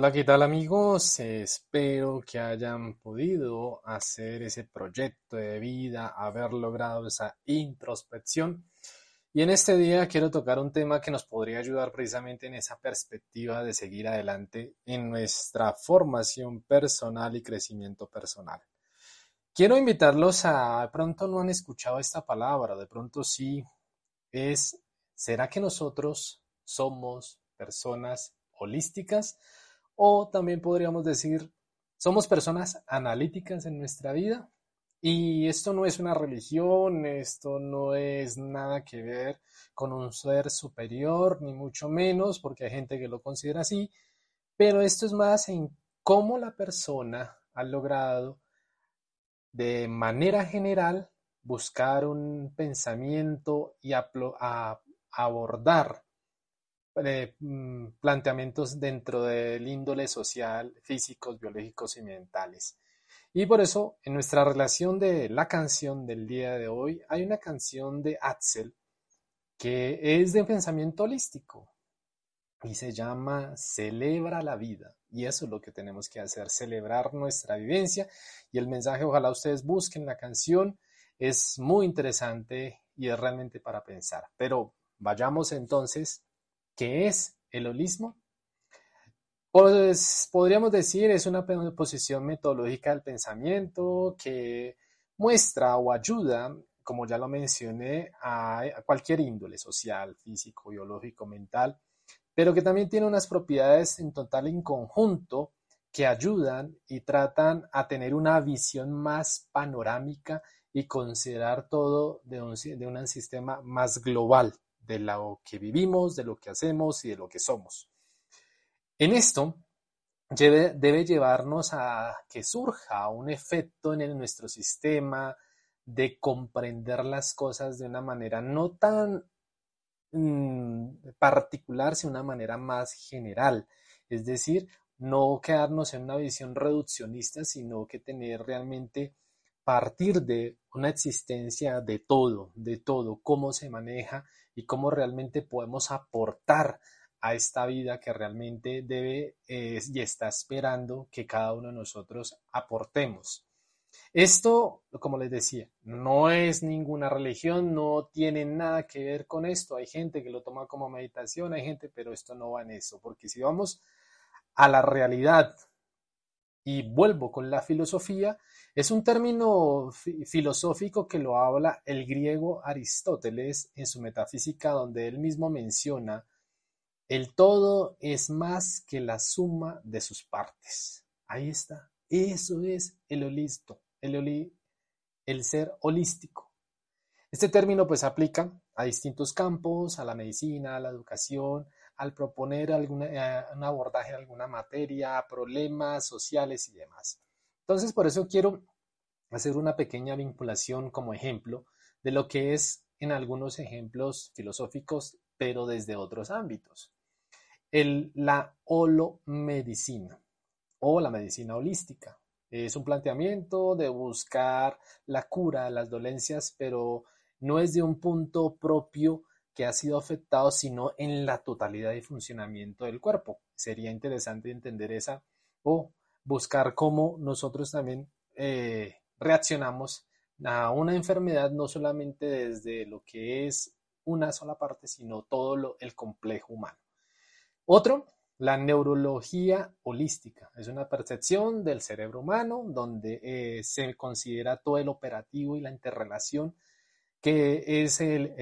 Hola, ¿qué tal amigos? Espero que hayan podido hacer ese proyecto de vida, haber logrado esa introspección. Y en este día quiero tocar un tema que nos podría ayudar precisamente en esa perspectiva de seguir adelante en nuestra formación personal y crecimiento personal. Quiero invitarlos a, de pronto no han escuchado esta palabra, de pronto sí, es, ¿será que nosotros somos personas holísticas? O también podríamos decir, somos personas analíticas en nuestra vida y esto no es una religión, esto no es nada que ver con un ser superior, ni mucho menos, porque hay gente que lo considera así, pero esto es más en cómo la persona ha logrado de manera general buscar un pensamiento y abordar mm, planteamientos dentro del índole social, físicos, biológicos y mentales. Y por eso, en nuestra relación de la canción del día de hoy, hay una canción de Axel que es de pensamiento holístico y se llama Celebra la vida. Y eso es lo que tenemos que hacer, celebrar nuestra vivencia. Y el mensaje, ojalá ustedes busquen la canción, es muy interesante y es realmente para pensar. Pero vayamos entonces ¿Qué es el holismo? Pues podríamos decir es una posición metodológica del pensamiento que muestra o ayuda, como ya lo mencioné, a, cualquier índole social, físico, biológico, mental, pero que también tiene unas propiedades en total en conjunto que ayudan y tratan a tener una visión más panorámica y considerar todo de un, de un sistema más global de lo que vivimos, de lo que hacemos y de lo que somos. En esto debe, llevarnos a que surja un efecto en nuestro sistema de comprender las cosas de una manera no tan mm, particular, sino una manera más general. Es decir, no quedarnos en una visión reduccionista, sino que tener realmente partir de una existencia de todo, de todo, cómo se maneja y cómo realmente podemos aportar a esta vida que realmente debe y está esperando que cada uno de nosotros aportemos. Esto, como les decía, no es ninguna religión, no tiene nada que ver con esto. Hay gente que lo toma como meditación, hay gente, pero esto no va en eso, porque si vamos a la realidad y vuelvo con la filosofía, es un término filosófico que lo habla el griego Aristóteles en su Metafísica, donde él mismo menciona el todo es más que la suma de sus partes. Ahí está. Eso es el holisto, el, el ser holístico. Este término pues aplica a distintos campos, a la medicina, a la educación, al proponer alguna, eh, un abordaje de alguna materia, problemas sociales y demás. Entonces, por eso quiero hacer una pequeña vinculación como ejemplo de lo que es en algunos ejemplos filosóficos, pero desde otros ámbitos. El, la holomedicina o la medicina holística. Es un planteamiento de buscar la cura de las dolencias, pero no es de un punto propio que ha sido afectado, sino en la totalidad de funcionamiento del cuerpo. Sería interesante entender esa o buscar cómo nosotros también eh, reaccionamos a una enfermedad no solamente desde lo que es una sola parte, sino todo el complejo humano. Otro, la neurología holística. Es una percepción del cerebro humano donde eh, se considera todo el operativo y la interrelación que es el,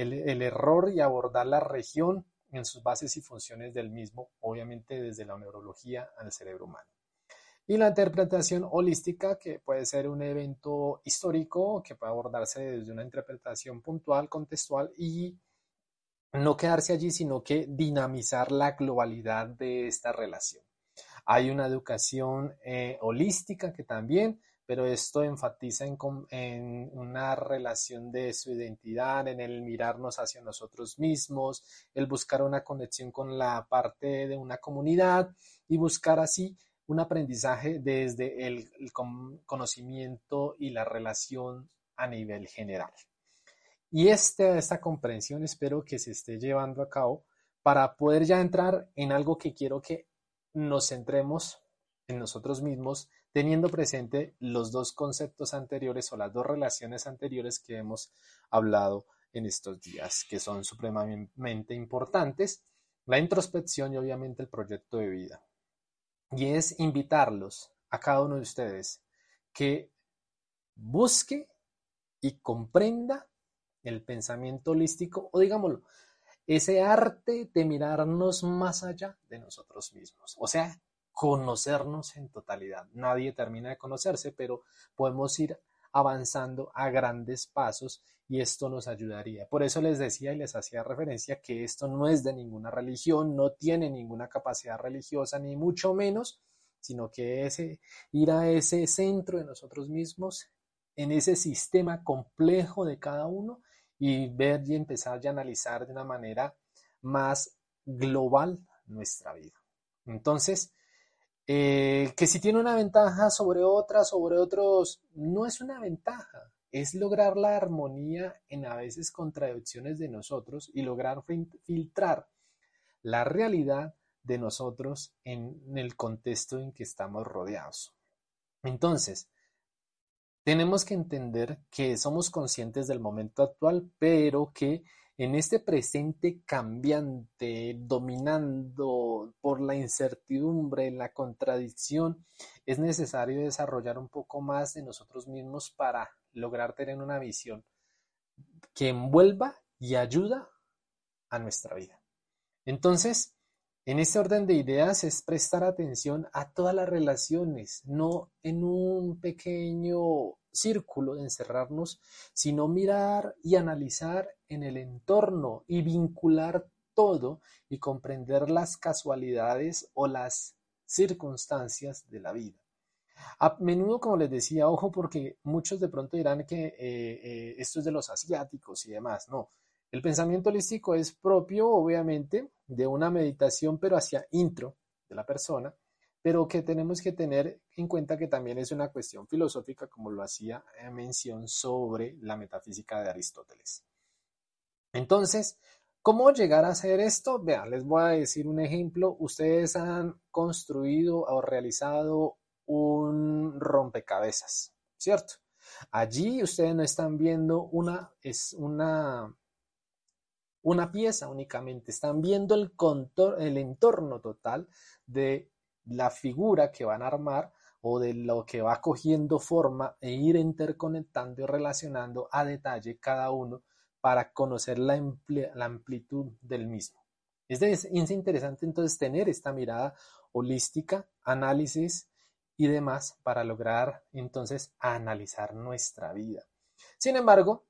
error y abordar la región en sus bases y funciones del mismo, obviamente desde la neurología al cerebro humano. Y la interpretación holística, que puede ser un evento histórico, que puede abordarse desde una interpretación puntual, contextual y no quedarse allí, sino que dinamizar la globalidad de esta relación. Hay una educación eh, holística que también pero esto enfatiza en, una relación de su identidad, en el mirarnos hacia nosotros mismos, el buscar una conexión con la parte de una comunidad y buscar así un aprendizaje desde el, conocimiento y la relación a nivel general. Y este, esta comprensión espero que se esté llevando a cabo para poder ya entrar en algo que quiero que nos centremos en nosotros mismos, teniendo presente los dos conceptos anteriores o las dos relaciones anteriores que hemos hablado en estos días, que son supremamente importantes, la introspección y obviamente el proyecto de vida. Y es invitarlos a cada uno de ustedes que busque y comprenda el pensamiento holístico o digámoslo, ese arte de mirarnos más allá de nosotros mismos, o sea, conocernos en totalidad. Nadie termina de conocerse, pero podemos ir avanzando a grandes pasos y esto nos ayudaría. Por eso les decía y les hacía referencia que esto no es de ninguna religión, no tiene ninguna capacidad religiosa, ni mucho menos, sino que es ir a ese centro de nosotros mismos, en ese sistema complejo de cada uno y ver y empezar a analizar de una manera más global nuestra vida. Entonces, eh, que si tiene una ventaja sobre otras, sobre otros, no es una ventaja, es lograr la armonía en a veces contradicciones de nosotros y lograr filtrar la realidad de nosotros en el contexto en que estamos rodeados. Entonces, tenemos que entender que somos conscientes del momento actual, pero que en este presente cambiante, dominando por la incertidumbre, la contradicción, es necesario desarrollar un poco más de nosotros mismos para lograr tener una visión que envuelva y ayuda a nuestra vida. Entonces, en este orden de ideas es prestar atención a todas las relaciones, no en un pequeño círculo de encerrarnos, sino mirar y analizar en el entorno y vincular todo y comprender las casualidades o las circunstancias de la vida. A menudo, como les decía, ojo porque muchos de pronto dirán que eh, eh, esto es de los asiáticos y demás. No, el pensamiento holístico es propio, obviamente, de una meditación, pero hacia intro de la persona, pero que tenemos que tener en cuenta que también es una cuestión filosófica, como lo hacía en mención sobre la metafísica de Aristóteles. Entonces, ¿cómo llegar a hacer esto? Vean, les voy a decir un ejemplo. Ustedes han construido o realizado un rompecabezas, ¿cierto? Allí ustedes no están viendo una, es una una pieza únicamente, están viendo el, el entorno total de la figura que van a armar o de lo que va cogiendo forma e ir interconectando y relacionando a detalle cada uno para conocer la, amplitud del mismo. Es, es interesante entonces tener esta mirada holística, análisis y demás para lograr entonces analizar nuestra vida. Sin embargo,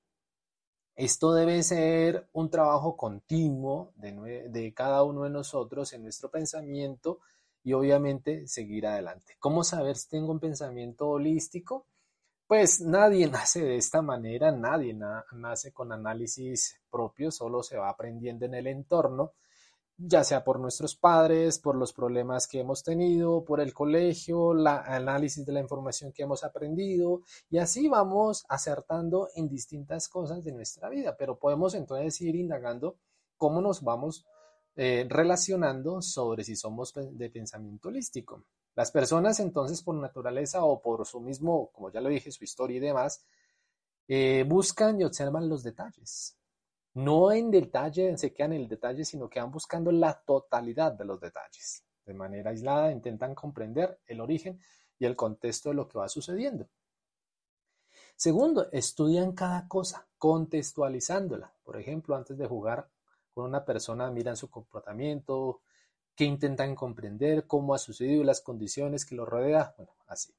esto debe ser un trabajo continuo de, cada uno de nosotros en nuestro pensamiento y obviamente seguir adelante. ¿Cómo saber si tengo un pensamiento holístico? Pues nadie nace de esta manera, nadie nace con análisis propio, solo se va aprendiendo en el entorno ya sea por nuestros padres, por los problemas que hemos tenido, por el colegio, el análisis de la información que hemos aprendido y así vamos acertando en distintas cosas de nuestra vida, pero podemos entonces ir indagando cómo nos vamos eh, relacionando sobre si somos de pensamiento holístico. Las personas entonces por naturaleza o por su mismo, como ya lo dije, su historia y demás, eh, buscan y observan los detalles no en detalle, se quedan en el detalle, sino que van buscando la totalidad de los detalles. De manera aislada intentan comprender el origen y el contexto de lo que va sucediendo. Segundo, estudian cada cosa, contextualizándola. Por ejemplo, antes de jugar con una persona, miran su comportamiento, que intentan comprender cómo ha sucedido las condiciones que lo rodea, bueno, así.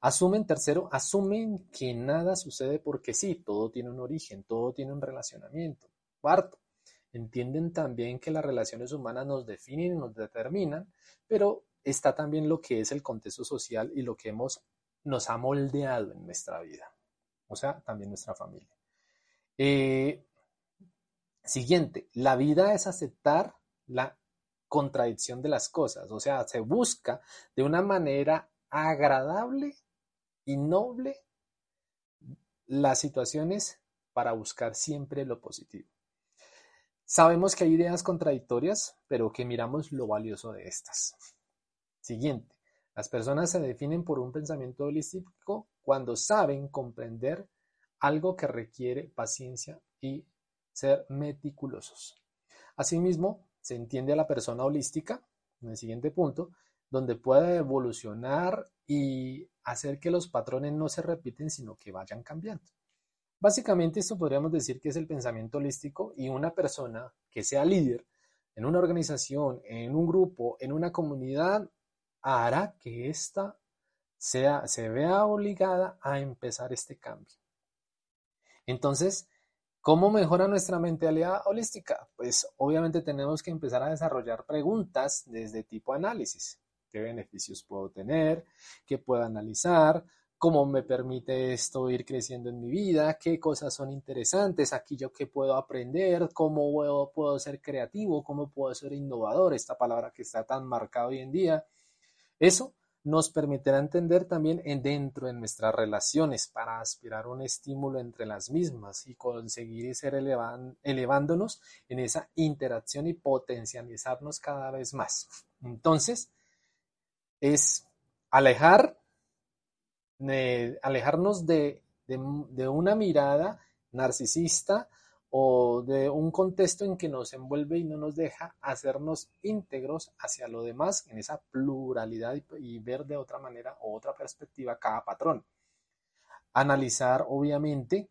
Asumen, tercero, asumen que nada sucede porque sí, todo tiene un origen, todo tiene un relacionamiento. Cuarto, entienden también que las relaciones humanas nos definen y nos determinan, pero está también lo que es el contexto social y lo que hemos, nos ha moldeado en nuestra vida, o sea, también nuestra familia. Eh, siguiente, la vida es aceptar la contradicción de las cosas, o sea, se busca de una manera agradable y noble las situaciones para buscar siempre lo positivo. Sabemos que hay ideas contradictorias, pero que miramos lo valioso de estas. Siguiente, las personas se definen por un pensamiento holístico cuando saben comprender algo que requiere paciencia y ser meticulosos. Asimismo, se entiende a la persona holística, en el siguiente punto, donde puede evolucionar y hacer que los patrones no se repiten, sino que vayan cambiando. Básicamente esto podríamos decir que es el pensamiento holístico y una persona que sea líder en una organización, en un grupo, en una comunidad, hará que ésta se vea obligada a empezar este cambio. Entonces, ¿cómo mejora nuestra mentalidad holística? Pues obviamente tenemos que empezar a desarrollar preguntas desde tipo análisis. ¿Qué beneficios puedo tener? ¿Qué puedo analizar? cómo me permite esto ir creciendo en mi vida, qué cosas son interesantes, aquí yo qué puedo aprender, cómo puedo, ser creativo, cómo puedo ser innovador, esta palabra que está tan marcada hoy en día. Eso nos permitirá entender también en dentro de nuestras relaciones para aspirar un estímulo entre las mismas y conseguir ser elevándonos en esa interacción y potencializarnos cada vez más. Entonces, es alejar alejarnos de, una mirada narcisista o de un contexto en que nos envuelve y no nos deja hacernos íntegros hacia lo demás en esa pluralidad y ver de otra manera o otra perspectiva cada patrón. Analizar, obviamente,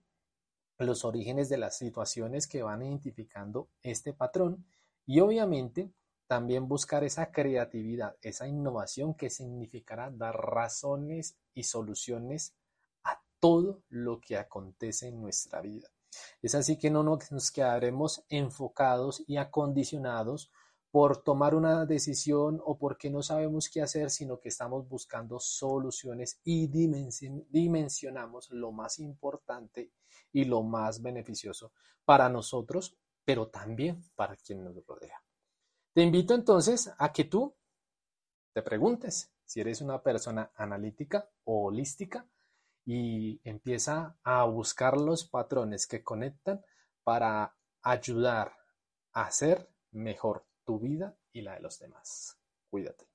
los orígenes de las situaciones que van identificando este patrón y obviamente también buscar esa creatividad, esa innovación que significará dar razones y soluciones a todo lo que acontece en nuestra vida. Es así que no nos quedaremos enfocados y acondicionados por tomar una decisión o porque no sabemos qué hacer, sino que estamos buscando soluciones y dimensionamos lo más importante y lo más beneficioso para nosotros, pero también para quien nos rodea. Te invito entonces a que tú te preguntes si eres una persona analítica o holística y empieza a buscar los patrones que conectan para ayudar a hacer mejor tu vida y la de los demás. Cuídate.